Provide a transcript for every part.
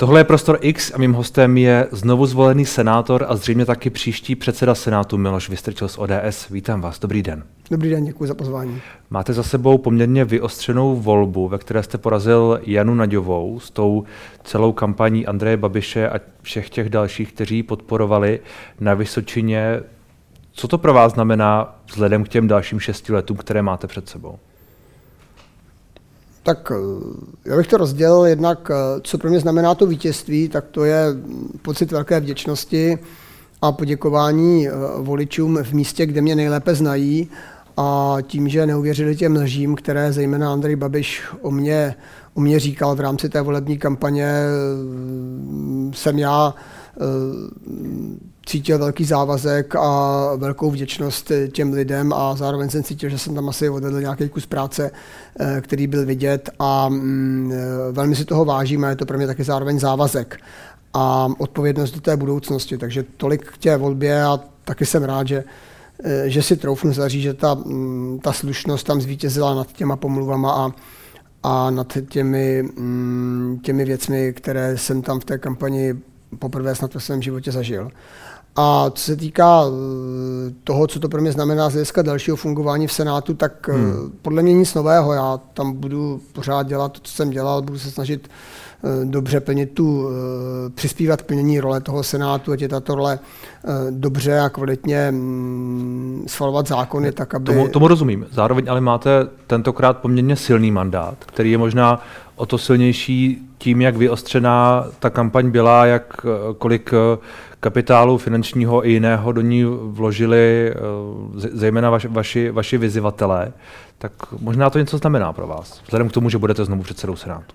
Tohle je Prostor X a mým hostem je znovu zvolený senátor a zřejmě taky příští předseda Senátu Miloš Vystrčil z ODS. Vítám vás, dobrý den. Dobrý den, děkuji za pozvání. Máte za sebou poměrně vyostřenou volbu, ve které jste porazil Janu Naďovou s tou celou kampaní Andreje Babiše a všech těch dalších, kteří podporovali na Vysočině. Co to pro vás znamená vzhledem k těm dalším šesti letům, které máte před sebou? Tak eh, já bych to rozdělil jednak, eh, co pro mě znamená to vítězství, tak to je pocit velké vděčnosti a poděkování eh, voličům v místě, kde mě nejlépe znají. A tím, že neuvěřili těm lžím, které zejména Andrej Babiš o mě, o mě říkal v rámci té volební kampaně, jsem já cítil velký závazek a velkou vděčnost těm lidem a zároveň jsem cítil, že jsem tam asi odvedl nějaký kus práce, eh, který byl vidět a mm, eh, velmi si toho vážím a je to pro mě taky zároveň závazek a odpovědnost do té budoucnosti. Takže tolik k té volbě a taky jsem rád, že, eh, že si troufnu zaříct, že ta, mm, ta slušnost tam zvítězila nad těma pomluvama a, a nad těmi, mm, těmi věcmi, které jsem tam v té kampani poprvé snad ve svém životě zažil. A co se týká eh, toho, co to pro mě znamená z hlediska dalšího fungování v Senátu, tak eh, hmm. podle mě nic nového. Já tam budu pořád dělat to, co jsem dělal, budu se snažit eh, dobře plnit tu, přispívat k plnění role toho Senátu, ať je tato role dobře a kvalitně mm, schvalovat zákony, tak aby... Tomu, tomu rozumím. Zároveň ale máte tentokrát poměrně silný mandát, který je možná o to silnější tím, jak vyostřená ta kampaň byla, jak kolik kapitálu finančního i jiného do ní vložili eh, zejména vaši, vaši, vaši vyzivatelé, tak možná to něco znamená pro vás, vzhledem k tomu, že budete znovu předsedou Senátu.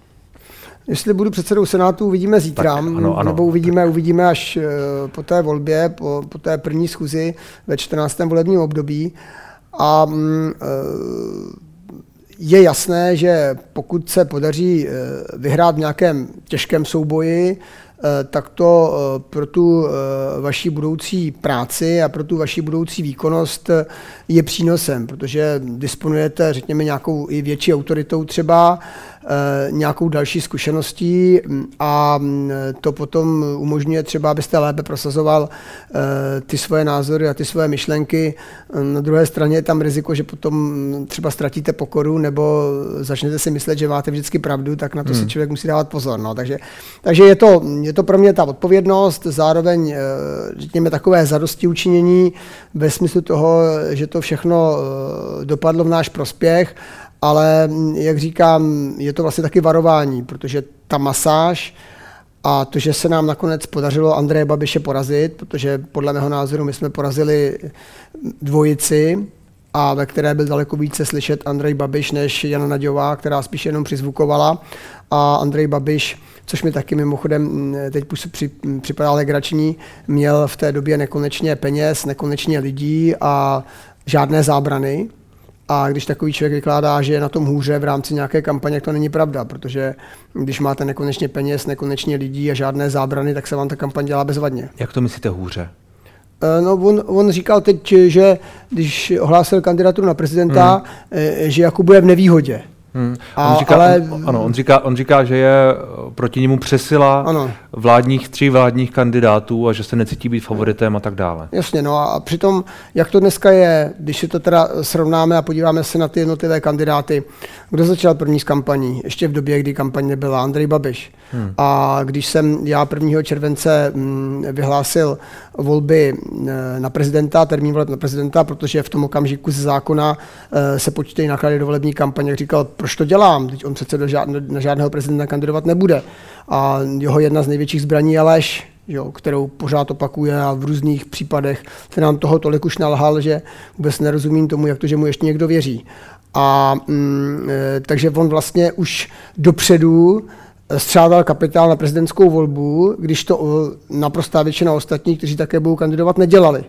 Jestli budu předsedou Senátu, uvidíme zítra, tak, ano, ano, nebo uvidíme, tak. uvidíme až eh, po té volbě, po, po té první schůzi ve 14. volebním období. A mm, eh, je jasné, že pokud se podaří vyhrát v nějakém těžkém souboji, Eh, tak to eh, pro tu eh, vaši budoucí práci a pro tu vaši budoucí výkonnost je přínosem, protože disponujete, řekněme, nějakou i větší autoritou třeba, Eh, nějakou další zkušeností mm, a mm, to potom umožňuje třeba, abyste lépe prosazoval eh, ty svoje názory a ty svoje myšlenky. Na druhé straně je tam riziko, že potom třeba ztratíte pokoru nebo začnete si myslet, že máte vždycky pravdu, tak na to hmm. si člověk musí dávat pozor. No. Takže, takže je, to, je to pro mě ta odpovědnost, zároveň eh, řekněme takové zadosti učinění ve smyslu toho, že to všechno dopadlo v náš prospěch ale jak říkám, je to vlastně taky varování, protože ta masáž a to, že se nám nakonec podařilo Andreje Babiše porazit, protože podle mého názoru my jsme porazili dvojici, a ve které byl daleko více slyšet Andrej Babiš než Jana Naďová, která spíš jenom přizvukovala. A Andrej Babiš, což mi taky mimochodem teď při, připadá legrační, měl v té době nekonečně peněz, nekonečně lidí a žádné zábrany. A když takový člověk vykládá, že je na tom hůře v rámci nějaké kampaně, to není pravda, protože když máte nekonečně peněz, nekonečně lidí a žádné zábrany, tak se vám ta kampaň dělá bezvadně. Jak to myslíte hůře? Eh, no, on, on říkal teď, že když ohlásil kandidaturu na prezidenta, hmm. Eh, že jako bude v nevýhodě. Hmm. A, on říká, ale... on, ano, on říká, on říká, že je proti němu přesila ano. vládních, tří vládních kandidátů a že se necítí být favoritem a tak dále. Jasně, no a přitom, jak to dneska je, když si to teda srovnáme a podíváme se na ty jednotlivé kandidáty, kdo začal první s kampaní, ještě v době, kdy kampaň nebyla, Andrej Babiš. Hmm. A když jsem já 1. července mm, vyhlásil volby eh, na prezidenta, termín voleb na prezidenta, protože v tom okamžiku ze zákona eh, se počítají náklady do volební kampaně, jak říkal, proč to dělám, teď on přece do žád, na žádného prezidenta kandidovat nebude. A jeho jedna z největších zbraní je lež, jo, kterou pořád opakuje a v různých případech se nám toho tolik už nalhal, že vůbec nerozumím tomu, jak to, že mu ještě někdo věří. A mm, e, takže on vlastně už dopředu střádal kapitál na prezidentskou volbu, když to naprostá většina ostatních, kteří také budou kandidovat, nedělali.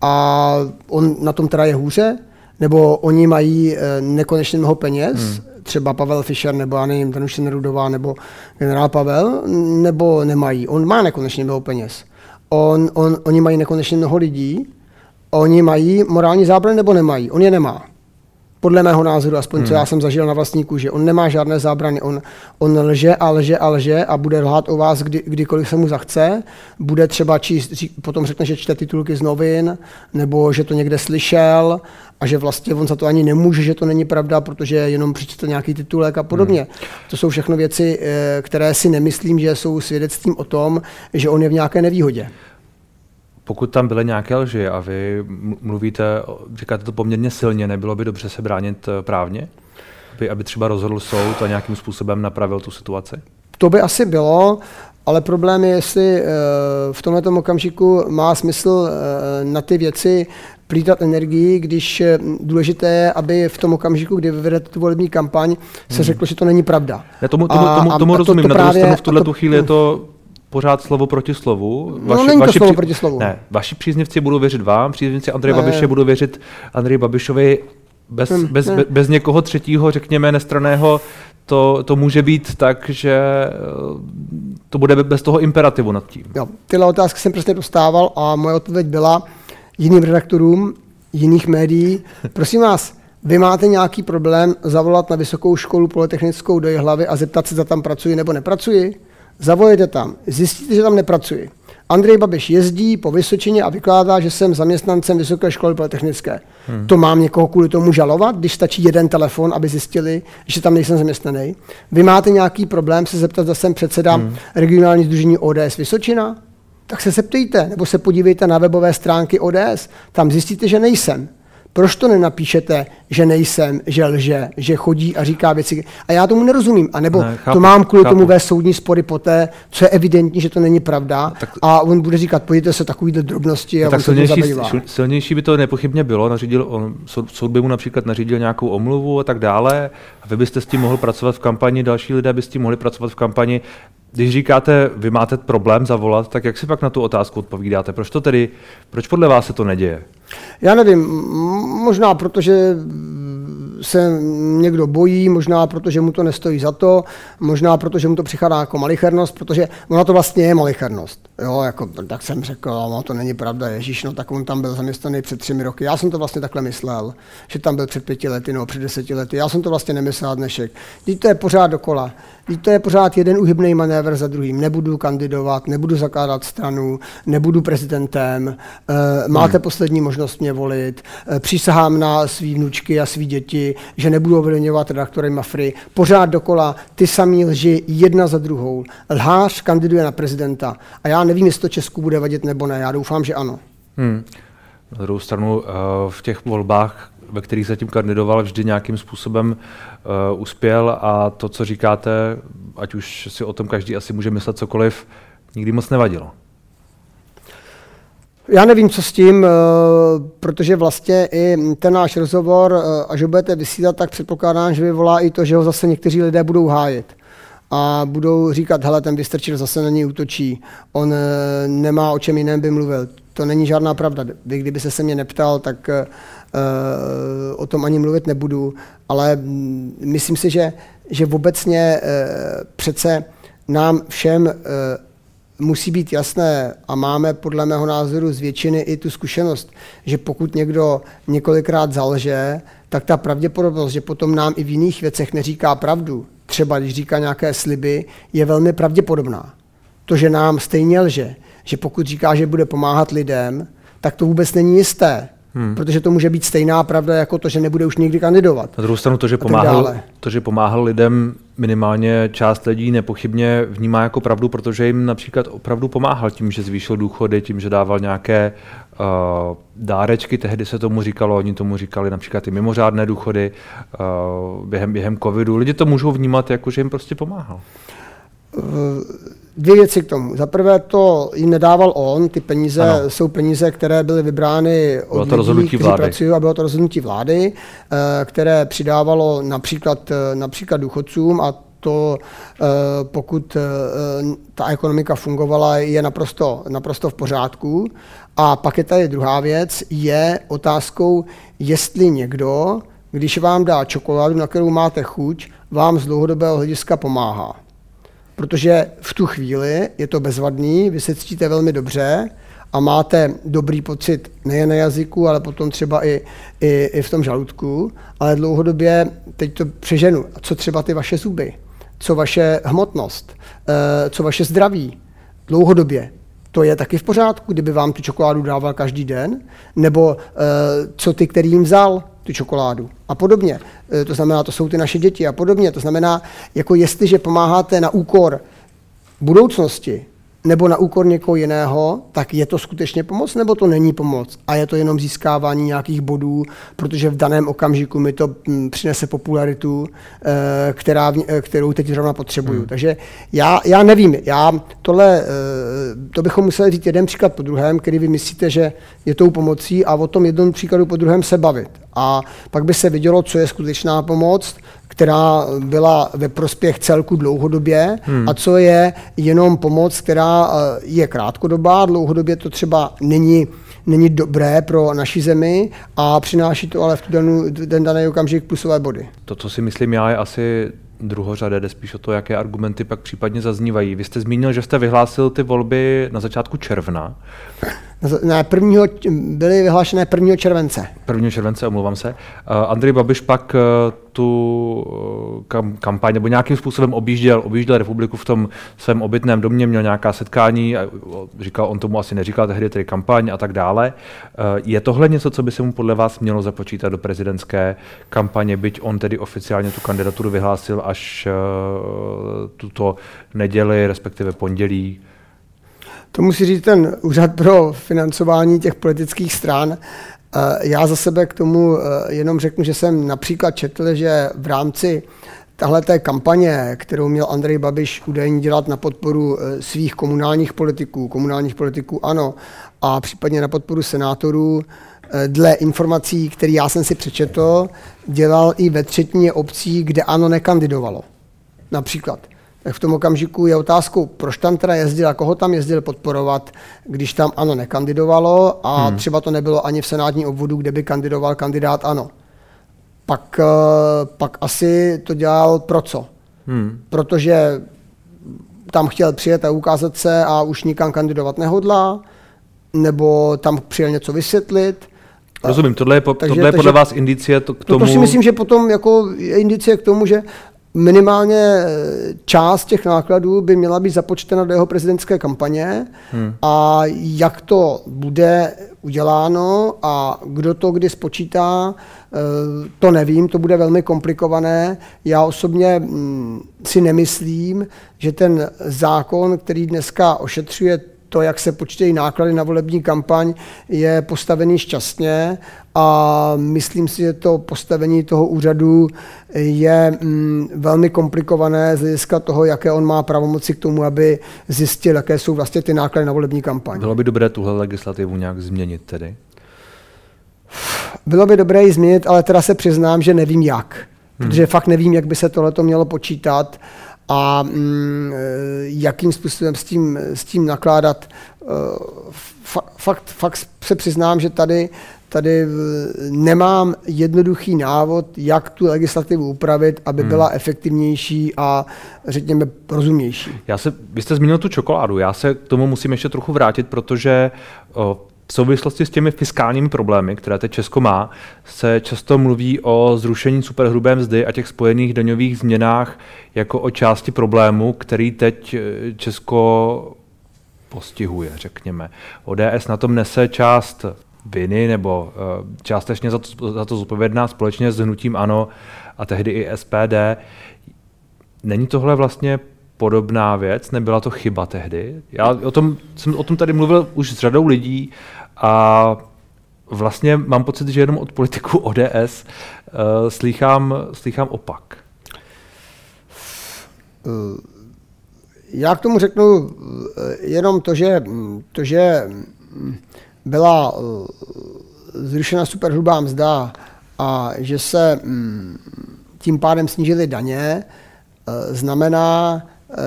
A on na tom teda je hůře, nebo oni mají e, nekonečně mnoho peněz, hmm. třeba Pavel Fischer, nebo já nevím, Danuše Nerudová, nebo generál Pavel, nebo nemají. On má nekonečně mnoho peněz. On, on, oni mají nekonečně mnoho lidí, oni mají morální zábrany nebo nemají. On je nemá. Podle mého názoru, aspoň co hmm. já jsem zažil na vlastní kůži. On nemá žádné zábrany, on, on lže a lže a lže a bude lhát o vás, kdy, kdykoliv se mu zachce. Bude třeba číst, potom řekne, že čte titulky z novin, nebo že to někde slyšel a že vlastně on za to ani nemůže, že to není pravda, protože jenom přečetl nějaký titulek a podobně. Hmm. To jsou všechno věci, eh, které si nemyslím, že jsou svědectvím o tom, že on je v nějaké nevýhodě pokud tam byly nějaké lži a vy mluvíte, říkáte to poměrně silně, nebylo by dobře se bránit eh, právně? Aby, aby třeba rozhodl soud a nějakým způsobem napravil tu situaci? To by asi bylo, ale problém je, jestli eh, v tomto okamžiku má smysl eh, na ty věci plítat energii, když důležité je, aby v tom okamžiku, kdy vyvedete tu volební kampaň, se hmm. řeklo, že to není pravda. Já tomu, tomu, tomu, tomu a, rozumím. to, to právě, na druhou stranu v tuhle chvíli je to pořád slovo proti slovu. Vaši, no, není to vaši slovo při... proti slovu. Ne, vaši příznivci budou věřit vám, příznivci Andreje ne. Babiše budou věřit Andreji Babišovi bez, ne, bez, ne. bez někoho třetího, řekněme, nestraného, to, to může být tak, že eh, to bude bez toho imperativu nad tím. Jo, tyhle otázky jsem přesně dostával a moje odpověď byla jiným redaktorům jiných médií. Prosím vás, vy máte nějaký problém zavolat na vysokou školu polytechnickou do hlavy a zeptat se, zda tam pracuji nebo nepracuji? Zavolejte tam, zjistíte, že tam nepracuji. Andrej Babiš jezdí po Vysočině a vykládá, že jsem zaměstnancem Vysoké školy polytechnické. Hmm. To mám někoho kvůli tomu žalovat, když stačí jeden telefon, aby zjistili, že tam nejsem zaměstnaný. Vy máte nějaký problém se zeptat, zda jsem předseda hmm. regionální združení ODS Vysočina? Tak se zeptejte, nebo se podívejte na webové stránky ODS. Tam zjistíte, že nejsem. Proč to nenapíšete, že nejsem, že lže, že chodí a říká věci? A já tomu nerozumím. A nebo ne, chápu, to mám kvůli chápu. tomu vést soudní spory poté, co je evidentní, že to není pravda. Tak, a on bude říkat, pojďte se takovýhle drobnosti a tak on silnější, silnější by to nepochybně bylo. Nařídil, on, soud, soud by mu například nařídil nějakou omluvu a tak dále. A vy byste s tím mohl pracovat v kampani, další lidé by s tím mohli pracovat v kampani. Když říkáte, vy máte problém zavolat, tak jak si pak na tu otázku odpovídáte? Proč to tedy, proč podle vás se to neděje? Já nevím, možná protože se někdo bojí, možná protože mu to nestojí za to, možná protože mu to přichází jako malichernost, protože ona to vlastně je malichernost. Jo, jako, tak jsem řekl, no, to není pravda, Ježíš, no tak on tam byl zaměstnaný před třemi roky. Já jsem to vlastně takhle myslel, že tam byl před pěti lety nebo před deseti lety. Já jsem to vlastně nemyslel dnešek. Teď to je pořád dokola. To je pořád jeden uhybný manévr za druhým. Nebudu kandidovat, nebudu zakládat stranu, nebudu prezidentem, uh, máte hmm. poslední možnost mě volit, uh, přísahám na svý vnučky a svý děti, že nebudu ovlivňovat redaktory Mafry. Pořád dokola ty samý lži jedna za druhou. Lhář kandiduje na prezidenta a já nevím, jestli to Česku bude vadit nebo ne. Já doufám, že ano. Hmm. Na druhou stranu eh, v těch volbách, ve kterých zatím kandidoval, vždy nějakým způsobem uh, uspěl a to, co říkáte, ať už si o tom každý asi může myslet cokoliv, nikdy moc nevadilo. Já nevím, co s tím, eh, protože vlastně i ten náš rozhovor, eh, až ho budete vysílat, tak předpokládám, že vyvolá i to, že ho zase někteří lidé budou hájit. A budou říkat, hele, ten Vystrčil zase na něj útočí, on nemá o čem jiném by mluvil. To není žádná pravda. Vy, kdyby se se mě neptal, tak o tom ani mluvit nebudu, ale mm, myslím si, že, že obecně přece nám všem musí být jasné a máme podle mého názoru z většiny i tu zkušenost, že pokud někdo několikrát zalže, tak ta pravděpodobnost, že potom nám i v jiných věcech neříká pravdu, třeba když říká nějaké sliby, je velmi pravděpodobná. To, že nám stejně lže, že pokud říká, že bude pomáhat lidem, tak to vůbec není jisté. Hmm. Protože to může být stejná pravda jako to, že nebude už nikdy kandidovat. Na druhou stranu to, že pomáhal, to, že pomáhal lidem, minimálně část lidí nepochybně vnímá jako pravdu, protože jim například opravdu pomáhal tím, že zvýšil důchody, tím, že dával nějaké uh, dárečky, tehdy se tomu říkalo, oni tomu říkali například i mimořádné důchody uh, během, během covidu. Lidi to můžou vnímat jako, že jim prostě pomáhal. Uh Dvě věci k tomu. Za prvé to jim nedával on, ty peníze ano. jsou peníze, které byly vybrány od bylo to lidí, kteří vlády. pracují a bylo to rozhodnutí vlády, eh, které přidávalo například, eh, například důchodcům a to, eh, pokud ta ekonomika fungovala, je naprosto, naprosto v pořádku. A pak je tady druhá věc, je otázkou, jestli někdo, když vám dá čokoládu, na kterou máte chuť, vám z dlouhodobého hlediska pomáhá protože v tu chvíli je to bezvadný, vy se cítíte velmi dobře a máte dobrý pocit nejen na jazyku, ale potom třeba i, i, i v tom žaludku, ale dlouhodobě, teď to přeženu, co třeba ty vaše zuby, co vaše hmotnost, eh, co vaše zdraví? Dlouhodobě, to je taky v pořádku, kdyby vám tu čokoládu dával každý den, nebo eh, co ty, který jim vzal tu čokoládu a podobně. Eh, to znamená, to jsou ty naše děti a podobně. To znamená, jako jestliže pomáháte na úkor budoucnosti, nebo na úkor někoho jiného, tak je to skutečně pomoc, nebo to není pomoc? A je to jenom získávání nějakých bodů, protože v daném okamžiku mi to mm, přinese popularitu, eh, která, eh, kterou teď zrovna potřebuju. Hmm. Takže já, já nevím, já tohle, eh, to bychom museli říct jeden příklad po druhém, který vy myslíte, že je tou pomocí a o tom jednom příkladu po druhém se bavit. A pak by se vidělo, co je skutečná pomoc, která byla ve prospěch celku dlouhodobě hmm. a co je jenom pomoc, která eh, je krátkodobá, dlouhodobě to třeba není není dobré pro naši zemi a přináší to ale v ten, ten daný okamžik plusové body. To, co si myslím já, je asi druhořadé, jde spíš o to, jaké argumenty pak případně zaznívají. Vy jste zmínil, že jste vyhlásil ty volby na začátku června. Ne, prvního, byly vyhlášené 1. července. 1. července, omlouvám se. Uh, Andrej Babiš pak uh, tu uh, kam, kampaň nebo nějakým způsobem objížděl, objížděl republiku v tom svém obytném domě, měl nějaká setkání, a, říkal, on tomu asi neříkal tehdy tedy kampaň a tak dále. Je tohle něco, co by se mu podle vás mělo započítat do prezidentské kampaně, byť on tedy oficiálně tu kandidaturu vyhlásil až tuto neděli, respektive pondělí to musí říct ten úřad pro financování těch politických stran. Eh, já za sebe k tomu eh, jenom řeknu, že jsem například četl, že v rámci tahle té kampaně, kterou měl Andrej Babiš údajně dělat na podporu eh, svých komunálních politiků, komunálních politiků ano, a případně na podporu senátorů, dle informací, které já jsem si přečetl, dělal i ve třetině obcí, kde ano nekandidovalo. Například tak v tom okamžiku je otázkou, proč tam teda jezdil a koho tam jezdil podporovat, když tam ano nekandidovalo a hmm. třeba to nebylo ani v senátní obvodu, kde by kandidoval kandidát ano. Pak, eh, pak asi to dělal pro co? Hmm. Protože tam chtěl přijet a ukázat se a už nikam kandidovat nehodlá, nebo tam přijel něco vysvětlit. Rozumím, tohle je, po, takže, tohle je podle takže, vás indicie to, k tomu... To, to si myslím, že potom jako je indicie k tomu, že minimálně eh, část těch nákladů by měla být započtena do jeho prezidentské kampaně hmm. a jak to bude uděláno a kdo to kdy spočítá, eh, to nevím, to bude velmi komplikované. Já osobně mm, si nemyslím, že ten zákon, který dneska ošetřuje to, jak se počítají náklady na volební kampaň, je postavený šťastně a myslím si, že to postavení toho úřadu je mm, velmi komplikované z hlediska toho, jaké on má pravomoci k tomu, aby zjistil, jaké jsou vlastně ty náklady na volební kampaň. Bylo by dobré tuhle legislativu nějak změnit tedy? Bylo by dobré ji změnit, ale teda se přiznám, že nevím jak. Hmm. Protože fakt nevím, jak by se tohle mělo počítat a mm, jakým způsobem s tím, s tím nakládat. Eh, fakt, fakt se přiznám, že tady, tady nemám jednoduchý návod, jak tu legislativu upravit, aby hmm. byla efektivnější a řekněme rozumnější. Já se, vy jste zmínil tu čokoládu, já se k tomu musím ještě trochu vrátit, protože o, v souvislosti s těmi fiskálními problémy, které teď Česko má, se často mluví o zrušení superhrubé mzdy a těch spojených daňových změnách jako o části problému, který teď eh, Česko postihuje, řekněme. ODS na tom nese část viny nebo uh, částečně za to, za to zodpovědná společně s hnutím ANO a tehdy i SPD. Není tohle vlastně podobná věc? Nebyla to chyba tehdy? Já o tom, jsem o tom tady mluvil už s řadou lidí a vlastně mám pocit, že jenom od politiků ODS uh, slýchám, slýchám opak. Uh, já k tomu řeknu jenom to, že, to, že byla zrušena superhrubá mzda a že se tím pádem snížily daně, znamená,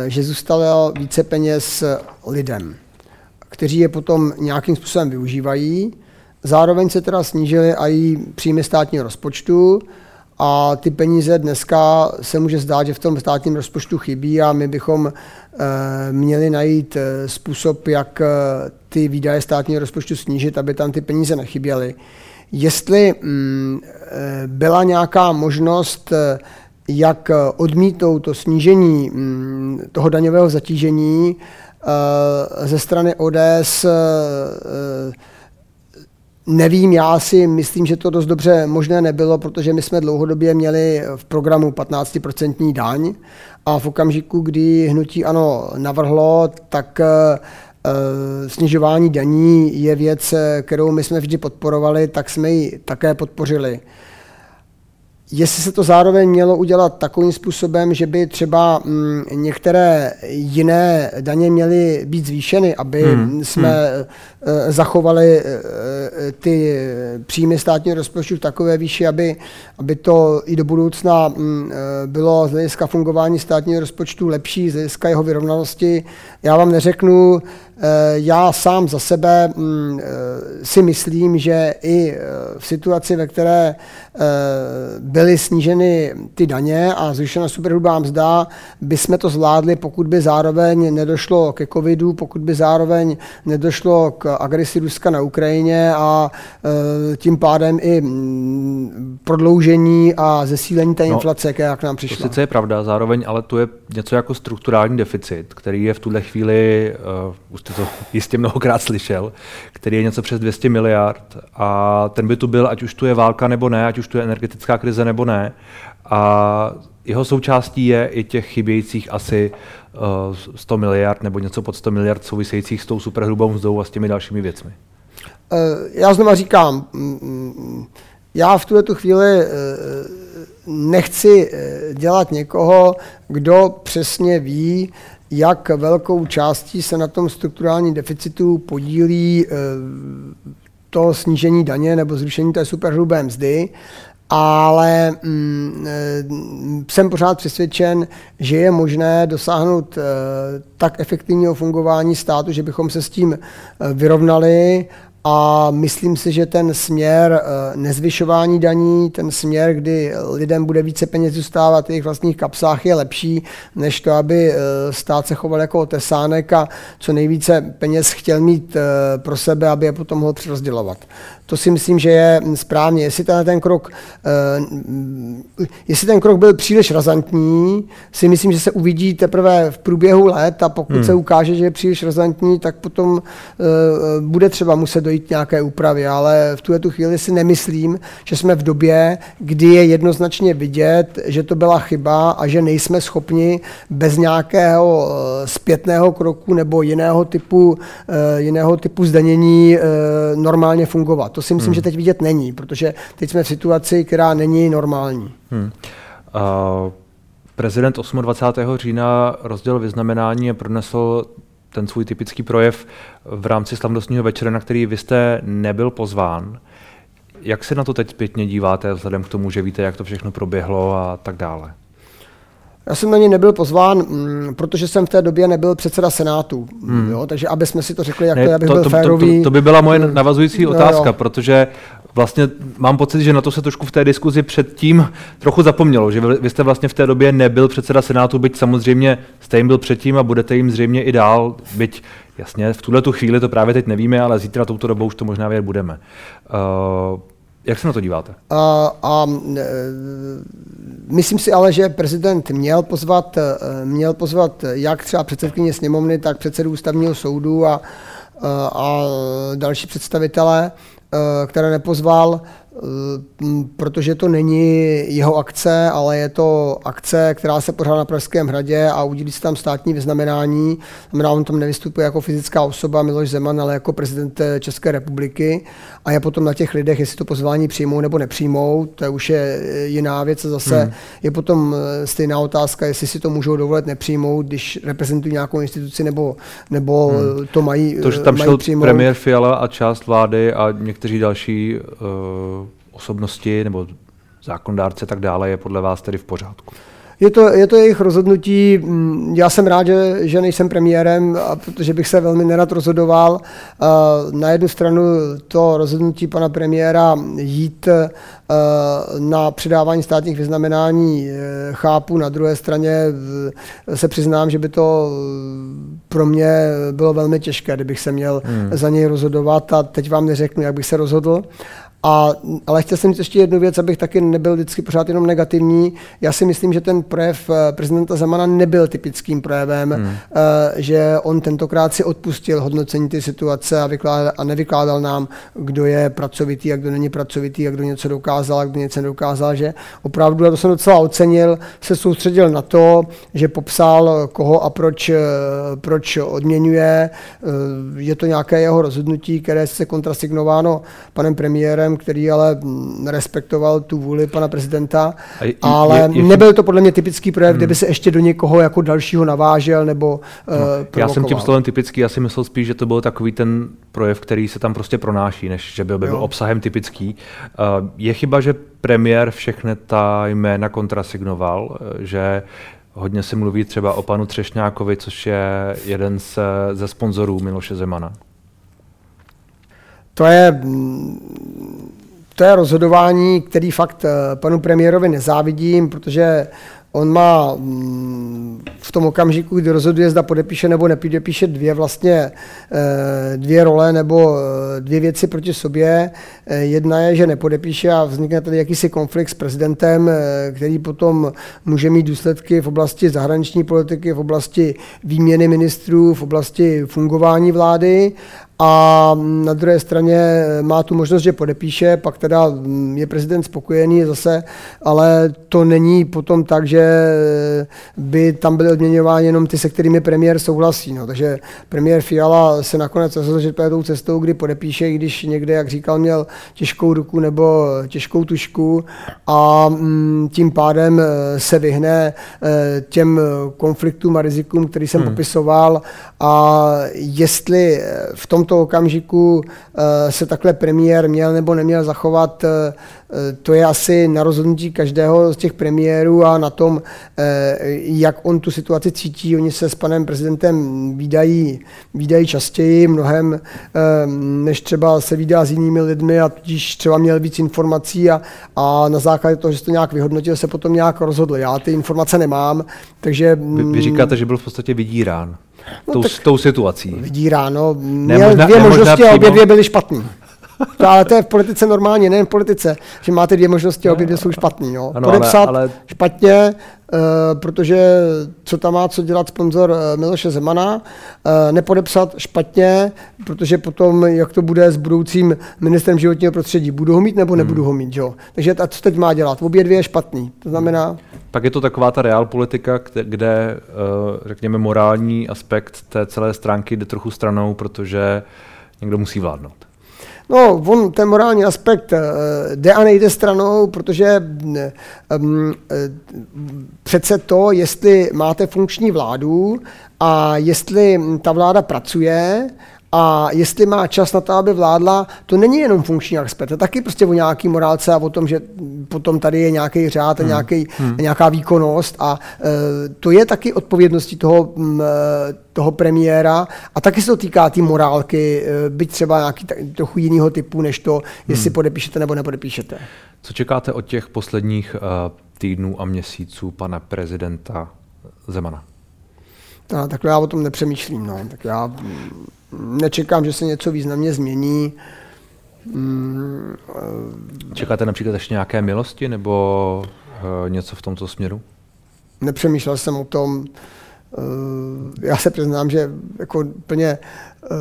že zůstalo více peněz lidem kteří je potom nějakým způsobem využívají. Zároveň se teda snížily i příjmy státního rozpočtu a ty peníze dneska se může zdát, že v tom státním rozpočtu chybí a my bychom měli najít způsob, jak ty výdaje státního rozpočtu snížit, aby tam ty peníze nechyběly. Jestli mm, byla nějaká možnost jak eh, odmítou to snížení mm, toho daňového zatížení eh, ze strany ODS, eh, nevím, já si myslím, že to dost dobře možné nebylo, protože my jsme dlouhodobě měli v programu 15% daň a v okamžiku, kdy hnutí ano navrhlo, tak snižování daní je věc, kterou my jsme vždy podporovali, tak jsme ji také podpořili jestli se to zároveň mělo udělat takovým způsobem, že by třeba mm, některé jiné daně měly být zvýšeny, aby hmm. jsme hmm. zachovali eh, ty příjmy státního rozpočtu v takové výši, aby, aby to i do budoucna mm, bylo z hlediska fungování státního rozpočtu lepší, z hlediska jeho vyrovnanosti. Já vám neřeknu, já sám za sebe mm, si myslím, že i v situaci, ve které byly sníženy ty daně a zvyšena superhrubá mzda, by jsme to zvládli, pokud by zároveň nedošlo ke covidu, pokud by zároveň nedošlo k agresi Ruska na Ukrajině a tím pádem i mm, prodloužení a zesílení té no, inflace, která k nám přišla. To sice je pravda, zároveň ale tu je něco jako strukturální deficit, který je v tuhle chvíli, uh, jste to jistě mnohokrát slyšel, který je něco přes 200 miliard a ten by tu byl, ať už tu je válka nebo ne, ať už tu je energetická krize nebo ne. A jeho součástí je i těch chybějících asi uh, eh, 100 miliard nebo něco pod 100 miliard souvisejících s tou superhrubou mzdou a s těmi dalšími věcmi. Uh, já znova říkám, mm, mm, já v tuhle tu chvíli uh, nechci dělat někoho, kdo přesně ví, jak velkou částí se na tom strukturálním deficitu podílí to snížení daně nebo zrušení té superhrubé mzdy ale mm, eh, jsem pořád přesvědčen, že je možné dosáhnout eh, tak efektivního fungování státu, že bychom se s tím eh, vyrovnali a myslím si, že ten směr nezvyšování daní, ten směr, kdy lidem bude více peněz zůstávat v jejich vlastních kapsách, je lepší, než to, aby stát se choval jako tesánek a co nejvíce peněz chtěl mít pro sebe, aby je potom mohl přerozdělovat. To si myslím, že je správně. Jestli ten, ten krok, uh, jestli ten krok byl příliš razantní, si myslím, že se uvidí teprve v průběhu let a pokud hmm. se ukáže, že je příliš razantní, tak potom uh, bude třeba muset dojít nějaké úpravy, ale v tuhle tu chvíli si nemyslím, že jsme v době, kdy je jednoznačně vidět, že to byla chyba a že nejsme schopni bez nějakého uh, zpětného kroku nebo jiného typu, jiného typu zdanění normálně fungovat. To to si myslím, hmm. že teď vidět není, protože teď jsme v situaci, která není normální. Hmm. Uh, prezident 28. října rozdělil vyznamenání a pronesl ten svůj typický projev v rámci slavnostního večera, na který vy jste nebyl pozván. Jak se na to teď zpětně díváte, vzhledem k tomu, že víte, jak to všechno proběhlo a tak dále? Já jsem na ně nebyl pozván, mm, protože jsem v té době nebyl předseda Senátu. Hmm. Jo, takže aby jsme si to řekli, jak ne, to, abych to, byl to, férový. To, to, to by byla moje hmm. navazující otázka, no, protože vlastně mám pocit, že na to se trošku v té diskuzi předtím trochu zapomnělo, že vy, vy jste vlastně v té době nebyl předseda Senátu, byť samozřejmě jste jim byl předtím a budete jim zřejmě i dál, byť jasně v tuhle tu chvíli to právě teď nevíme, ale zítra touto dobou už to možná vědět budeme. Uh, jak se na to díváte? A, a e, myslím si ale, že prezident měl pozvat, e, měl pozvat jak třeba předsedkyně sněmovny, tak předsedu ústavního soudu a, a, a další představitele, e, které nepozval. Eh, protože to není jeho akce, ale je to akce, která se pořádá na Pražském hradě a udělí se tam státní vyznamenání. Znamená, on tam nevystupuje jako fyzická osoba Miloš Zeman, ale jako prezident eh, České republiky a je potom na těch lidech, jestli to pozvání přijmou nebo nepřijmou, to už je eh, jiná věc. Zase hmm. je potom stejná otázka, jestli si to můžou dovolit nepřijmout, když reprezentují nějakou instituci nebo, nebo hmm. to mají To, že tam šel přijmout. premiér Fiala a část vlády a někteří další uh osobnosti nebo zákondárce tak dále je podle vás tedy v pořádku? Je to, je to jejich rozhodnutí. Mm, já jsem rád, že, že nejsem premiérem, a protože bych se velmi nerad rozhodoval. Na jednu stranu to rozhodnutí pana premiéra jít na předávání státních vyznamenání e, chápu, na druhé straně se přiznám, že by to pro mě bylo velmi těžké, kdybych se měl hmm. za něj rozhodovat a teď vám neřeknu, jak bych se rozhodl. A, ale chtěl jsem říct ještě jednu věc, abych taky nebyl vždycky pořád jenom negativní. Já si myslím, že ten projev eh, prezidenta Zemana nebyl typickým projevem, hmm. Eh, že on tentokrát si odpustil hodnocení té situace a, vykládal, a nevykládal nám, kdo je pracovitý a kdo není pracovitý a kdo něco dokázal a kdo něco nedokázal, že opravdu, a to jsem docela ocenil, se soustředil na to, že popsal, koho a proč, eh, proč odměňuje. Je to nějaké jeho rozhodnutí, které se kontrasignováno panem premiérem, premiérem, který ale respektoval tu vůli pana prezidenta, je, ale je, je, nebyl to podle mě typický projev, hmm. kde by se ještě do někoho jako dalšího navážel nebo uh, Já jsem tím slovem typický, já si myslel spíš, že to byl takový ten projev, který se tam prostě pronáší, než že byl, by byl obsahem typický. Uh, je chyba, že premiér všechny ta jména kontrasignoval, eh, že hodně se mluví třeba o panu Třešňákovi, což je jeden z, ze sponzorů Miloše Zemana to je, to je rozhodování, který fakt eh, panu premiérovi nezávidím, protože on má mm, v tom okamžiku, kdy rozhoduje, zda podepíše nebo nepodepíše dvě vlastně eh, dvě role nebo eh, dvě věci proti sobě. Jedna je, že nepodepíše a vznikne tady jakýsi konflikt s prezidentem, který potom může mít důsledky v oblasti zahraniční politiky, v oblasti výměny ministrů, v oblasti fungování vlády a na druhé straně má tu možnost, že podepíše, pak teda je prezident spokojený zase, ale to není potom tak, že by tam byly odměňovány jenom ty, se kterými premiér souhlasí. No. Takže premiér Fiala se nakonec rozhodl, že to je tou cestou, kdy podepíše, i když někde, jak říkal, měl těžkou ruku nebo těžkou tušku a mm, tím pádem se vyhne eh, těm konfliktům a rizikům, který jsem hmm. popisoval a jestli v tomto tomto okamžiku eh, se takhle premiér měl nebo neměl zachovat, eh, to je asi na rozhodnutí každého z těch premiérů a na tom, eh, jak on tu situaci cítí. Oni se s panem prezidentem výdají, výdají častěji, mnohem, než třeba se výdá s jinými lidmi a tudíž třeba měl víc informací a, a na základě toho, že se to nějak vyhodnotil, se potom nějak rozhodl. Já ty informace nemám, takže... Vy, vy říkáte, že byl v podstatě vydírán. No, tou, tou situací. Vidí ráno, měl nemožná, dvě možnosti a obě dvě byly špatné. To, ale to je v politice normálně, nejen v politice, že máte dvě možnosti a obě dvě jsou špatný. Jo. Ano, Podepsat ale, ale... špatně, uh, protože co tam má co dělat sponzor uh, Miloše Zemana, uh, nepodepsat špatně, protože potom, jak to bude s budoucím ministrem životního prostředí, budu ho mít nebo nebudu hmm. ho mít. Jo. Takže a co teď má dělat? Obě dvě je špatný. To znamená... Pak je to taková ta reál politika, kde, kde řekněme, morální aspekt té celé stránky jde trochu stranou, protože někdo musí vládnout. No, on, ten morální aspekt eh, jde a nejde stranou, protože um, přece to, jestli máte funkční vládu a jestli ta vláda pracuje a jestli má čas na to, aby vládla, to není jenom funkční aspekt, to taky prostě o nějaký morálce a o tom, že potom tady je nějaký řád a hmm. nějaký, hmm. nějaká výkonnost a uh, to je taky odpovědností toho, um, toho premiéra a taky se to týká té tý morálky, uh, byť třeba nějaký tak, trochu jiného typu, než to, jestli hmm. podepíšete nebo nepodepíšete. Co čekáte od těch posledních uh, týdnů a měsíců pana prezidenta Zemana? No, takhle já o tom nepřemýšlím. No. Tak já nečekám, že se něco významně změní. Mm, Čekáte například ještě nějaké milosti nebo uh, něco v tomto směru? Nepřemýšlel jsem o tom. Uh, já se přiznám, že jako plně uh,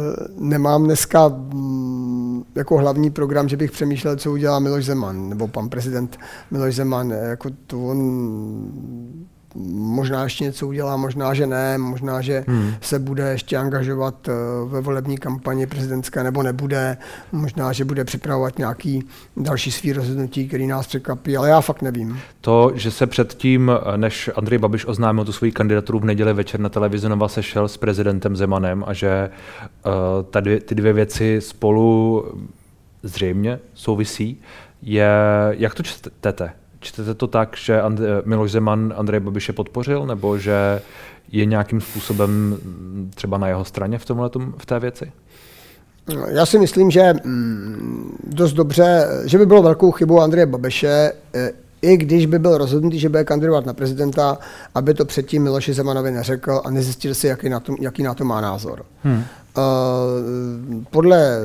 nemám dneska um, jako hlavní program, že bych přemýšlel, co udělá Miloš Zeman, nebo pan prezident Miloš Zeman. Jako to on možná ještě něco udělá, možná, že ne, možná, že hmm. se bude ještě angažovat eh, ve volební kampani prezidentské nebo nebude, možná, že bude připravovat nějaký další svý rozhodnutí, který nás překvapí, ale já fakt nevím. To, že se předtím, než Andrej Babiš oznámil tu svoji kandidaturu v neděli večer na televizi Nova sešel s prezidentem Zemanem a že uh, tady, ty dvě věci spolu zřejmě souvisí, je, jak to čtete? Čtete to tak, že And- Miloš Zeman Andrej Babiše podpořil, nebo že je nějakým způsobem třeba na jeho straně v tomhle v té věci? Já si myslím, že mm, dost dobře, že by bylo velkou chybou Andreje Babiše, eh, i když by byl rozhodnutý, že bude kandidovat na prezidenta, aby to předtím Miloši Zemanovi neřekl a nezjistil si, jaký na to, jaký na to má názor. Hmm. Uh, podle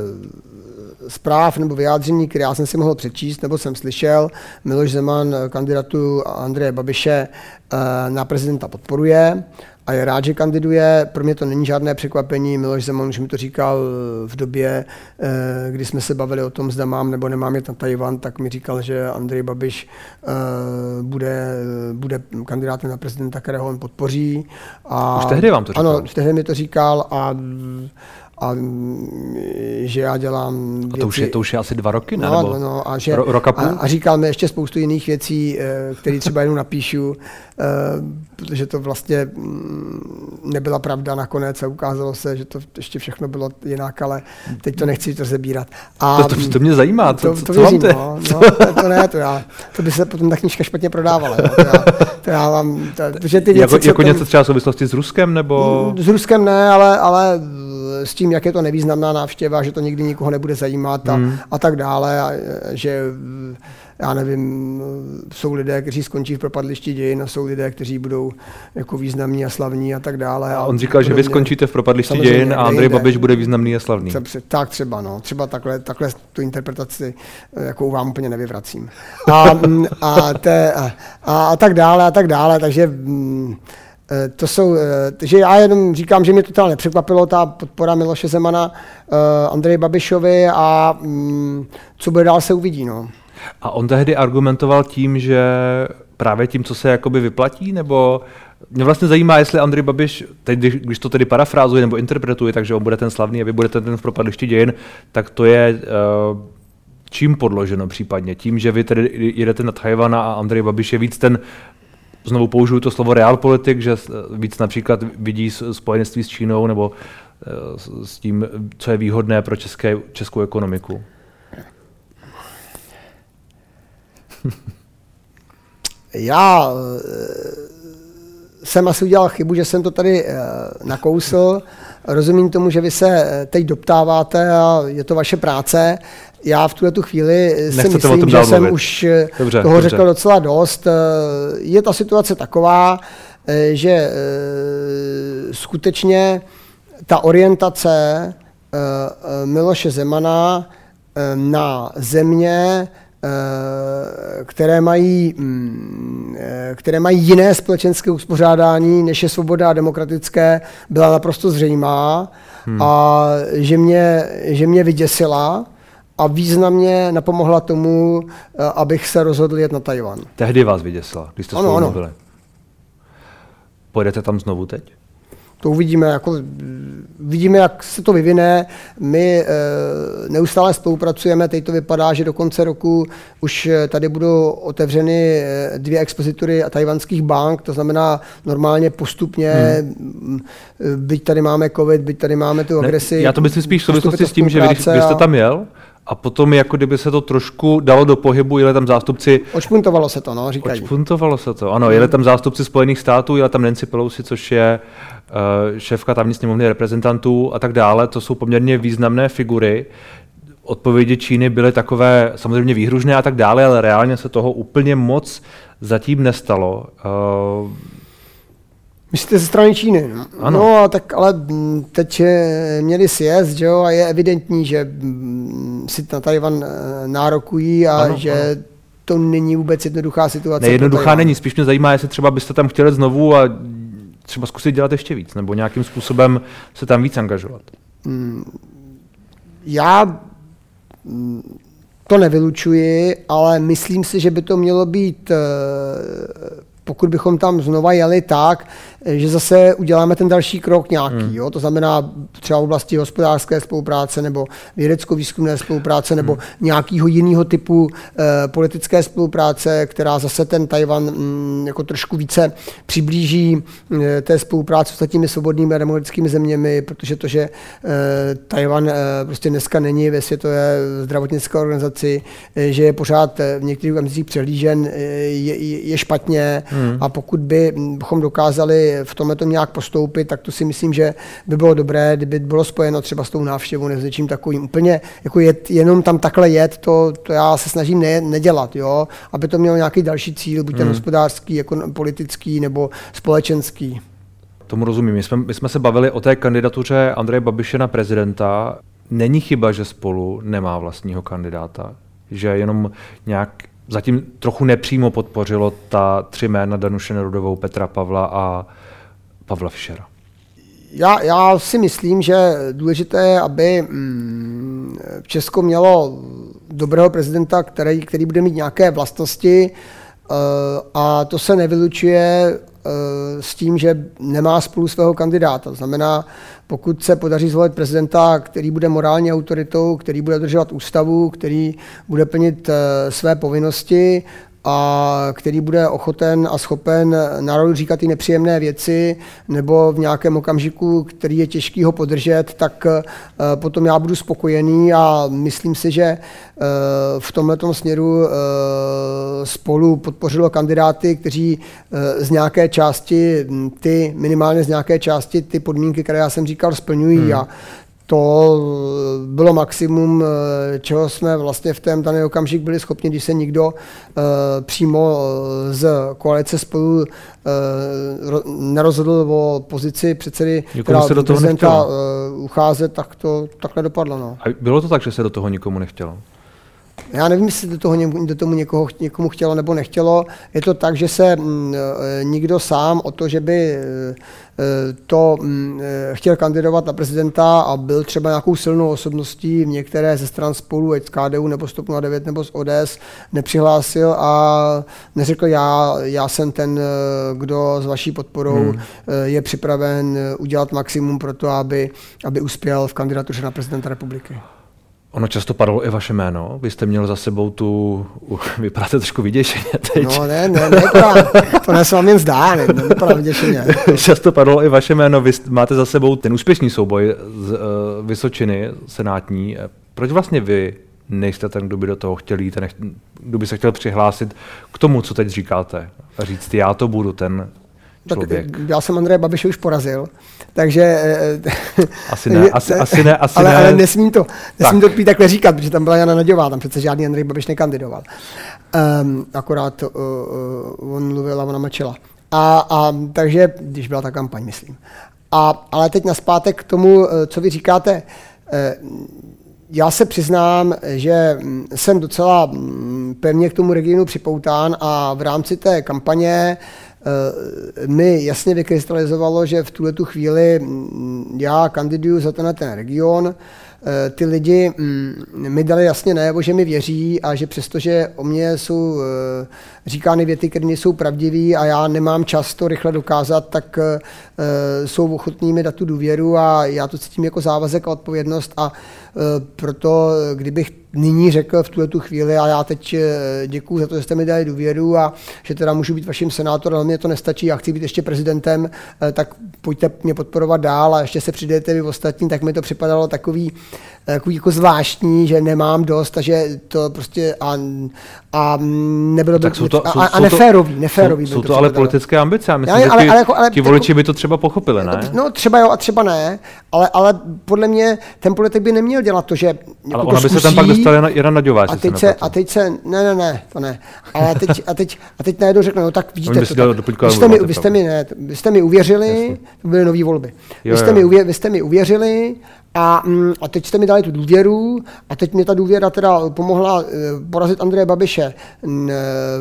zpráv nebo vyjádření, které já jsem si mohl přečíst nebo jsem slyšel, Miloš Zeman kandidatu Andreje Babiše uh, na prezidenta podporuje a je rád, že kandiduje. Pro mě to není žádné překvapení. Miloš Zeman už mi to říkal v době, eh, kdy jsme se bavili o tom, zda mám nebo nemám jet na Tajvan, tak mi říkal, že Andrej Babiš eh, bude, bude kandidátem na prezidenta, kterého on podpoří. A, už tehdy vám to říkal? Ano, tehdy mi to říkal a a že já dělám věci... A to už je, to už je asi dva roky, ne? No, no, no, a, že, ro, a, a říkal mi ještě spoustu jiných věcí, eh, které třeba jenom napíšu, eh, protože to vlastně mm, nebyla pravda nakonec a ukázalo se, že to ještě všechno bylo jinak, ale teď to nechci to rozebírat. A, to, to, to mě zajímá, co, to, to co věřím, no, no, to, ne, to já, to by se potom ta knižka špatně prodávala. No, to já, to já mám, to, že ty věci, jako, jako něco třeba v souvislosti s Ruskem, nebo? S Ruskem ne, ale, ale s tím, jak je to nevýznamná návštěva, že to nikdy nikoho nebude zajímat a, hmm. a tak dále, a, že já nevím, jsou lidé, kteří skončí v propadlišti dějin a jsou lidé, kteří budou jako významní a slavní a tak dále. A on říkal, že vy skončíte v propadlišti dějin a Andrej Babiš bude významný a slavný. Tak třeba, no. Třeba takhle, takhle tu interpretaci jako vám úplně nevyvracím. A, a, te, a, a, tak dále a tak dále, takže mm, to jsou, eh, že já jenom říkám, že mě to nepřekvapilo, ta podpora Miloše Zemana eh, Andreji Babišovi a mm, co bude dál se uvidí. No. A on tehdy argumentoval tím, že právě tím, co se jakoby vyplatí, nebo mě vlastně zajímá, jestli Andrej Babiš, teď, když to tedy parafrázuje nebo interpretuje, takže on bude ten slavný a vy budete ten v propadlišti dějin, tak to je čím podloženo případně? Tím, že vy tedy jedete na Tajvana a Andrej Babiš je víc ten znovu použiju to slovo realpolitik, že víc například vidí spojenství s Čínou nebo eh, s tím, co je výhodné pro české, českou ekonomiku? Já eh, jsem asi udělal chybu, že jsem to tady eh, nakousl. Rozumím tomu, že vy se teď doptáváte a je to vaše práce já v tuhle tu chvíli si myslím, že jsem už eh, dobře, toho dobře. řekl docela dost. Eh, je ta situace taková, eh, že skutečně ta orientace Miloše Zemana na země, které mají, mm, které mají jiné společenské uspořádání, než je svoboda a demokratické, byla naprosto zřejmá hmm. a že mě, že mě vyděsila a významně napomohla tomu, eh, abych se rozhodl jet na Tajvan. Tehdy vás vyděsila, když jste ano, ano. byli. Pojedete tam znovu teď? To uvidíme, jako, vidíme, jak se to vyvine. My e, neustále spolupracujeme, teď to vypadá, že do konce roku už eh, tady budou otevřeny dvě expozitury tajvanských bank, to znamená normálně postupně, hmm. byť tady máme covid, byť tady máme tu agresi. Ne, já to myslím spíš v souvislosti s tím, že vy, když jste tam jel, a potom jako kdyby se to trošku dalo do pohybu, jeli tam zástupci... Očpuntovalo se to, no, říkají. Očpuntovalo se to, ano, jeli tam zástupci Spojených států, jeli tam Nancy Pelosi, což je uh, šéfka tamní sněmovny reprezentantů a tak dále, to jsou poměrně významné figury. Odpovědi Číny byly takové samozřejmě výhružné a tak dále, ale reálně se toho úplně moc zatím nestalo. Uh, Myslíte ze strany Číny? Ano. No, tak ale teď měli sjezd, že jo, a je evidentní, že si na Tajvan eh, nárokují a ano, že ano. to není vůbec jednoduchá situace. Ne, jednoduchá není, spíš mě zajímá, jestli třeba byste tam chtěli znovu a třeba zkusit dělat ještě víc, nebo nějakým způsobem se tam víc angažovat. Hmm. Já to nevylučuji, ale myslím si, že by to mělo být eh, pokud bychom tam znova jeli tak, že zase uděláme ten další krok nějaký, hmm. jo? to znamená třeba v oblasti hospodářské spolupráce nebo vědecko-výzkumné spolupráce nebo hmm. nějakého jiného typu eh, politické spolupráce, která zase ten Tajvan mm, jako trošku více přiblíží eh, té spolupráci s těmi svobodnými a demokratickými zeměmi, protože to, že eh, Tajvan eh, prostě dneska není ve světové zdravotnické organizaci, eh, že je pořád v některých organizacích přehlížen, eh, je, je špatně hmm. a pokud bychom dokázali v tomhle to nějak postoupit, tak to si myslím, že by bylo dobré, kdyby bylo spojeno třeba s tou návštěvou nebo s něčím takovým. Úplně jako jet, jenom tam takhle jet, to, to já se snažím ne, nedělat, jo? aby to mělo nějaký další cíl, buď ten hmm. hospodářský, jako politický nebo společenský. Tomu rozumím. My jsme, my jsme se bavili o té kandidatuře Andreje Babiše na prezidenta. Není chyba, že spolu nemá vlastního kandidáta? Že jenom nějak zatím trochu nepřímo podpořilo ta tři jména Danuše Nerudovou, Petra Pavla a Pavla Fischera. Já, já si myslím, že důležité je, aby mm, Česko mělo dobrého prezidenta, který, který bude mít nějaké vlastnosti eh, a to se nevylučuje eh, s tím, že nemá spolu svého kandidáta. To znamená, pokud se podaří zvolit prezidenta, který bude morální autoritou, který bude dodržovat ústavu, který bude plnit eh, své povinnosti a který bude ochoten a schopen národu říkat ty nepříjemné věci, nebo v nějakém okamžiku, který je těžký ho podržet, tak eh, potom já budu spokojený a myslím si, že eh, v tomto směru eh, spolu podpořilo kandidáty, kteří z nějaké části, ty minimálně z nějaké části ty podmínky, které já jsem říkal, splňují. Hmm. A to bylo maximum, eh, čeho jsme vlastně v ten daný okamžik byli schopni, když se nikdo eh, přímo eh, z koalice spolu nerozhodl o pozici předsedy která se do toho prezidenta ucházet, tak to takhle dopadlo. No. A bylo to tak, že se do toho nikomu nechtělo? Já nevím, jestli do toho, do tomu někoho, někomu chtělo nebo nechtělo. Je to tak, že se mm, nikdo sám o to, že by to mm, eh, chtěl kandidovat na prezidenta a byl třeba nějakou silnou osobností v některé ze stran spolu, ať z KDU nebo Stop 09 nebo z ODS, nepřihlásil a neřekl já, já jsem ten, eh, kdo s vaší podporou hmm. Eh, je připraven udělat maximum pro to, aby, aby uspěl v kandidatuře na prezidenta republiky. Ono často padlo i vaše jméno. Vy jste měl za sebou tu, vypadáte trošku vyděšeně teď. No ne, ne, ne, to ne se vám jen zdá, ne, vyděšeně. často padlo i vaše jméno. Vy máte za sebou ten úspěšný souboj z uh, Vysočiny, senátní. Proč vlastně vy nejste ten, kdo by do toho chtěl jít, kdo by se chtěl přihlásit k tomu, co teď říkáte a říct, já to budu ten člověk. Tak já jsem Andreje Babiše už porazil, takže... Eh, asi ne, asi, asi ne, asi ale, ne. Ale nesmím to, nesmím tak. to pít takhle říkat, protože tam byla Jana Naďová, tam přece žádný Andrej Babiš nekandidoval. Um, akorát uh, uh, on mluvil a ona mlčela. A, a, takže, když byla ta kampaň, myslím. A, ale teď naspátek k tomu, co vy říkáte. Já se přiznám, že mm, jsem docela mm, pevně k tomu regionu připoután a v rámci té kampaně Eh, mi jasně vykrystalizovalo, že v tuhle tu chvíli mm, já kandiduju za ten, ten region, eh, ty lidi mm, mi dali jasně najevo, že mi věří a že přestože o mě jsou eh, říkány věty, které nejsou pravdivé a já nemám čas to rychle dokázat, tak jsou ochotní mi dát tu důvěru a já to cítím jako závazek a odpovědnost a proto kdybych nyní řekl v tuhle tu chvíli a já teď eh, děkuji za to, že jste mi dali důvěru a že teda můžu být vaším senátorem, ale mě to nestačí, já chci být ještě prezidentem, eh, tak pojďte mě podporovat dál a ještě se přidejte vy ostatní, tak mi to připadalo takový, eh, takový jako zvláštní, že nemám dost a že to prostě a, a nebylo tak by, to, a, neférový, neférový. Jsou, jsou to, to ale politické ambice, já myslím, já, že ale, ty, ale, jako, ale, ti voliči by to třeba pochopili, ne? No třeba jo a třeba ne, ale, ale podle mě ten politik by neměl dělat to, že jako ale ona by se tam pak dostala Jana Naďová, a teď, se, a teď se, ne, ne, ne, to ne, ale teď, a teď, a teď najednou řeknu, no tak vidíte, to, tak, vy, jste mi, vy, jste mi, ne, vy jste mi uvěřili, Jasně. to byly nové volby, jo, vy, jste jo. Mi uvě, vy jste mi uvěřili a, mm, a teď jste mi dali tu důvěru a teď mě ta důvěra teda pomohla uh, porazit Andreje Babiše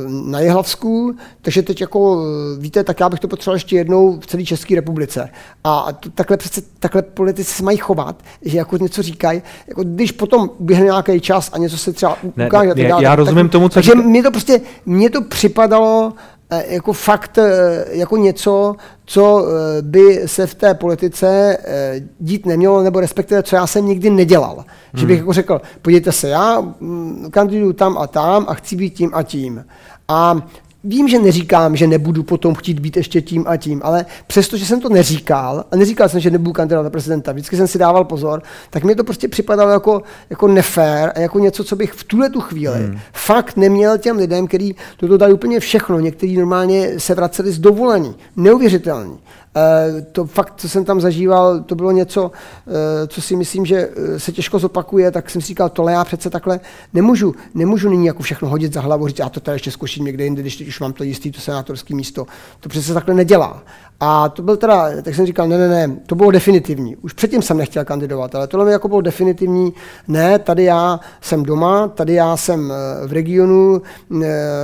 na Jehlavsku, takže teď jako eh, víte, tak já bych to potřeboval ještě jednou v celé České republice. A to, takhle přece, takhle politici se mají chovat, že jako něco říkají, jako když potom běhne nějaký čas a něco se třeba ukáže. Ne, ne, já rozumím tak, tomu, co Takže mě to prostě, mně to připadalo, jako fakt jako něco, co by se v té politice dít nemělo, nebo respektive, co já jsem nikdy nedělal. Hmm. Že bych hmm. jako řekl, podívejte se, já mm, kandiduju tam a tam a chci být tím a tím. A Vím, že neříkám, že nebudu potom chtít být ještě tím a tím, ale přesto, že jsem to neříkal, a neříkal jsem, že nebudu kandidovat na prezidenta, vždycky jsem si dával pozor, tak mi to prostě připadalo jako, jako nefér a jako něco, co bych v tuhle tu chvíli hmm. fakt neměl těm lidem, kteří toto dali úplně všechno, někteří normálně se vraceli z dovolení, neuvěřitelný. Eh, to fakt, co jsem tam zažíval, to bylo něco, eh, co si myslím, že eh, se těžko zopakuje, tak jsem si říkal, tohle já přece takhle nemůžu, nemůžu nyní jako všechno hodit za hlavu, říct, a to tady ještě zkuším někde jinde, když teď už mám to jistý, to senátorské místo. To přece takhle nedělá. A to byl teda, tak jsem říkal, ne, ne, ne, to bylo definitivní. Už předtím jsem nechtěl kandidovat, ale tohle mi jako bylo definitivní. Ne, tady já jsem doma, tady já jsem v regionu,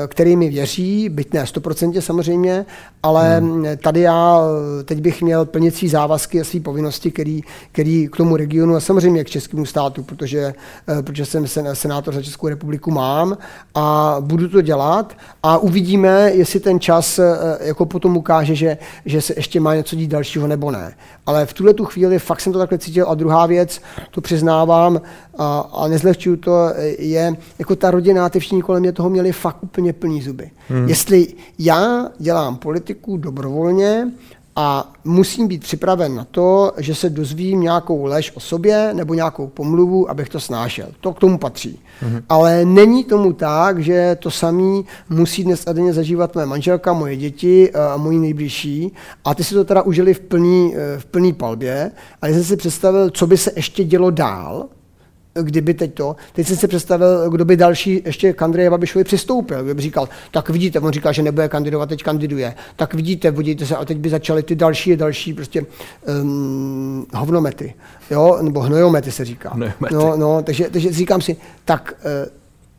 který mi věří, byť ne 100% samozřejmě, ale hmm. tady já teď bych měl plnit své závazky a své povinnosti, který, který k tomu regionu a samozřejmě k českému státu, protože, eh, protože jsem senátor za Českou republiku mám a budu to dělat a uvidíme, jestli ten čas eh, jako potom ukáže, že, že se ještě má něco dít dalšího nebo ne. Ale v tuhle tu chvíli fakt jsem to takhle cítil a druhá věc, to přiznávám a, a nezlehčuju to, je jako ta rodina, ty všichni kolem mě toho měli fakt úplně plný zuby. Hmm. Jestli já dělám politiku dobrovolně, a musím být připraven na to, že se dozvím nějakou lež o sobě nebo nějakou pomluvu, abych to snášel. To k tomu patří. Mm-hmm. Ale není tomu tak, že to samý musí dnes a denně zažívat moje manželka, moje děti a moji nejbližší. A ty si to teda užili v plný, eh, v plný palbě. A já jsem si představil, co by se ještě dělo dál, kdyby teď to, teď jsem si představil, kdo by další ještě k Andreje Babišovi přistoupil, kdyby říkal, tak vidíte, on říkal, že nebude kandidovat, teď kandiduje, tak vidíte, vidíte se, a teď by začaly ty další další prostě um, hovnomety, jo, nebo hnojomety se říká. No, no, takže, takže říkám si, tak uh,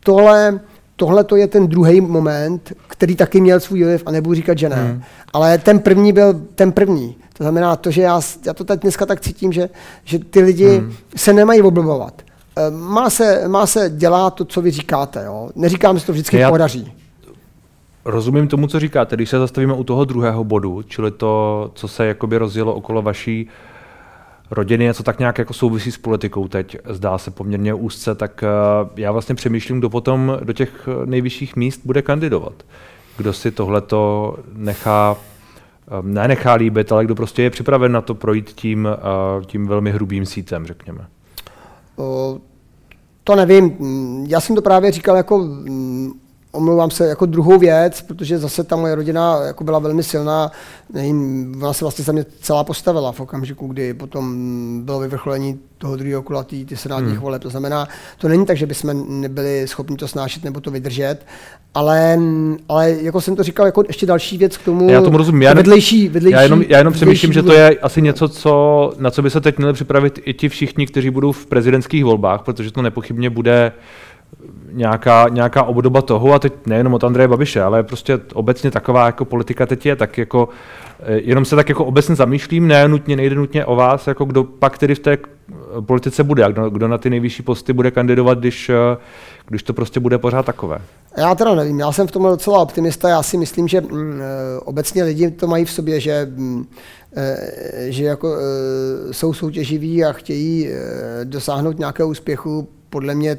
tohle, tohle to je ten druhý moment, který taky měl svůj vliv a nebudu říkat, že ne. Hmm. Ale ten první byl ten první. To znamená to, že já, já to teď dneska tak cítím, že, že ty lidi hmm. se nemají oblbovat. Eh, má se, má se dělat to, co vy říkáte. Jo? Neříkám, že to vždycky Já podaří. Rozumím tomu, co říkáte. Když se zastavíme u toho druhého bodu, čili to, co se jakoby rozjelo okolo vaší rodiny a co tak nějak jako souvisí s politikou teď, zdá se poměrně úzce, tak eh, já vlastně přemýšlím, kdo potom do těch nejvyšších míst bude kandidovat. Kdo si tohleto nechá eh, ne nechá líbit, ale kdo prostě je připraven na to projít tím, tím velmi hrubým sítem, řekněme. To nevím. Já jsem to právě říkal jako omlouvám se jako druhou věc, protože zase ta moje rodina jako byla velmi silná. Nevím, ona se vlastně za mě celá postavila v okamžiku, kdy potom bylo vyvrcholení toho druhého kola ty, senátních hmm. voleb. To znamená, to není tak, že bychom nebyli schopni to snášet nebo to vydržet, ale, ale jako jsem to říkal, jako ještě další věc k tomu. Já tomu rozumím. Já, vedlejší, vedlejší, já jenom, já jenom přemýšlím, že to je asi něco, co, na co by se teď měli připravit i ti všichni, kteří budou v prezidentských volbách, protože to nepochybně bude nějaká, nějaká obdoba toho, a teď nejenom od Andreje Babiše, ale prostě obecně taková jako politika teď je, tak jako eh, jenom se tak jako obecně zamýšlím, ne nutně, nejde nutně o vás, jako kdo pak tedy v té politice bude, kdo, kdo na ty nejvyšší posty bude kandidovat, když, eh, když to prostě bude pořád takové. Já teda nevím, já jsem v tom docela optimista, já si myslím, že mm, eh, obecně lidi to mají v sobě, že mm, že jako jsou soutěživí a chtějí dosáhnout nějakého úspěchu. Podle mě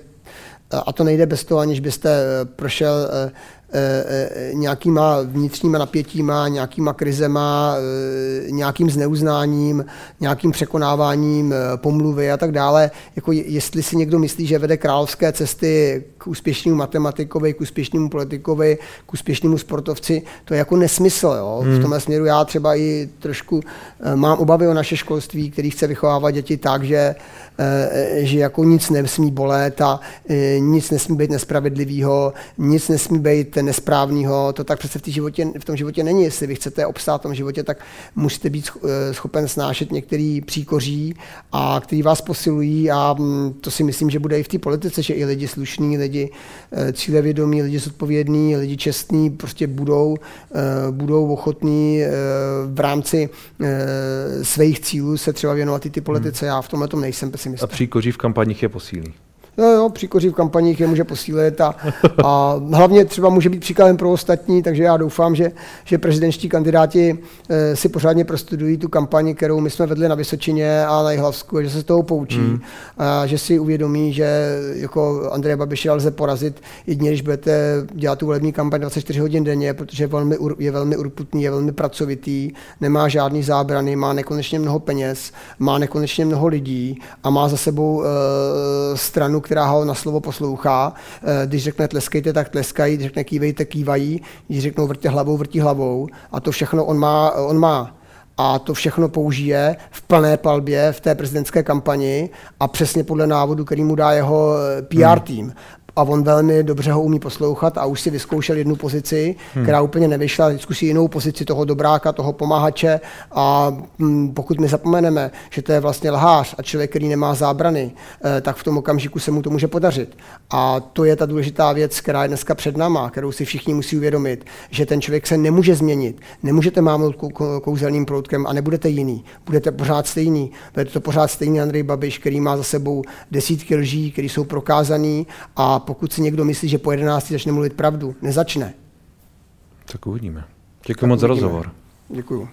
a to nejde bez toho, aniž byste eh, prošel eh, nějakýma vnitřníma napětíma, nějakýma krizema, nějakým zneuznáním, nějakým překonáváním pomluvy a tak dále. Jako jestli si někdo myslí, že vede královské cesty k úspěšnému matematikovi, k úspěšnému politikovi, k úspěšnému sportovci, to je jako nesmysl. Jo? Hmm. V tomhle směru já třeba i trošku mám obavy o naše školství, který chce vychovávat děti tak, že Eh, že jako nic nesmí bolet a eh, nic nesmí být nespravedlivého, nic nesmí být nesprávného. To tak přece v, životě, v tom životě není. Jestli vy chcete obstát v tom životě, tak musíte být eh, schopen snášet některý příkoří, a který vás posilují a mm, to si myslím, že bude i v té politice, že i lidi slušní, lidi cílevědomí, lidi zodpovědní, lidi čestní prostě budou, budou ochotní v rámci svých cílů se třeba věnovat i ty politice. Hmm. Já v tomhle tom nejsem pesimista. A příkoří v kampaních je posílí. Jo, jo, příkoří v kampaních je může posílit a, a hlavně třeba může být příkladem pro ostatní, takže já doufám, že, že prezidentští kandidáti e, si pořádně prostudují tu kampani, kterou my jsme vedli na Vysočině a na Jihlavsku, že se z toho poučí, hmm. a že si uvědomí, že jako Andreje Babiše lze porazit jedině, když budete dělat tu volební kampaň 24 hodin denně, protože je velmi, je velmi urputný, je velmi pracovitý, nemá žádný zábrany, má nekonečně mnoho peněz, má nekonečně mnoho lidí a má za sebou e, stranu, která ho na slovo poslouchá. Eh, když řekne tleskejte, tak tleskají, když řekne kývejte, kývají, když řeknou vrtě hlavou, vrtí hlavou. A to všechno on má. On má a to všechno použije v plné palbě v té prezidentské kampani a přesně podle návodu, který mu dá jeho eh, PR hmm. tým a on velmi dobře ho umí poslouchat a už si vyzkoušel jednu pozici, hmm. která úplně nevyšla, zkusí jinou pozici toho dobráka, toho pomáhače a hm, pokud my zapomeneme, že to je vlastně lhář a člověk, který nemá zábrany, eh, tak v tom okamžiku se mu to může podařit. A to je ta důležitá věc, která je dneska před náma, kterou si všichni musí uvědomit, že ten člověk se nemůže změnit. Nemůžete mámnout kouzelným proutkem a nebudete jiný. Budete pořád stejný. Bude to pořád stejný Andrej Babiš, který má za sebou desítky lží, které jsou prokázaný a pokud si někdo myslí, že po 11 začne mluvit pravdu, nezačne. Tak uvidíme. Děkuji moc za rozhovor. Děkuji.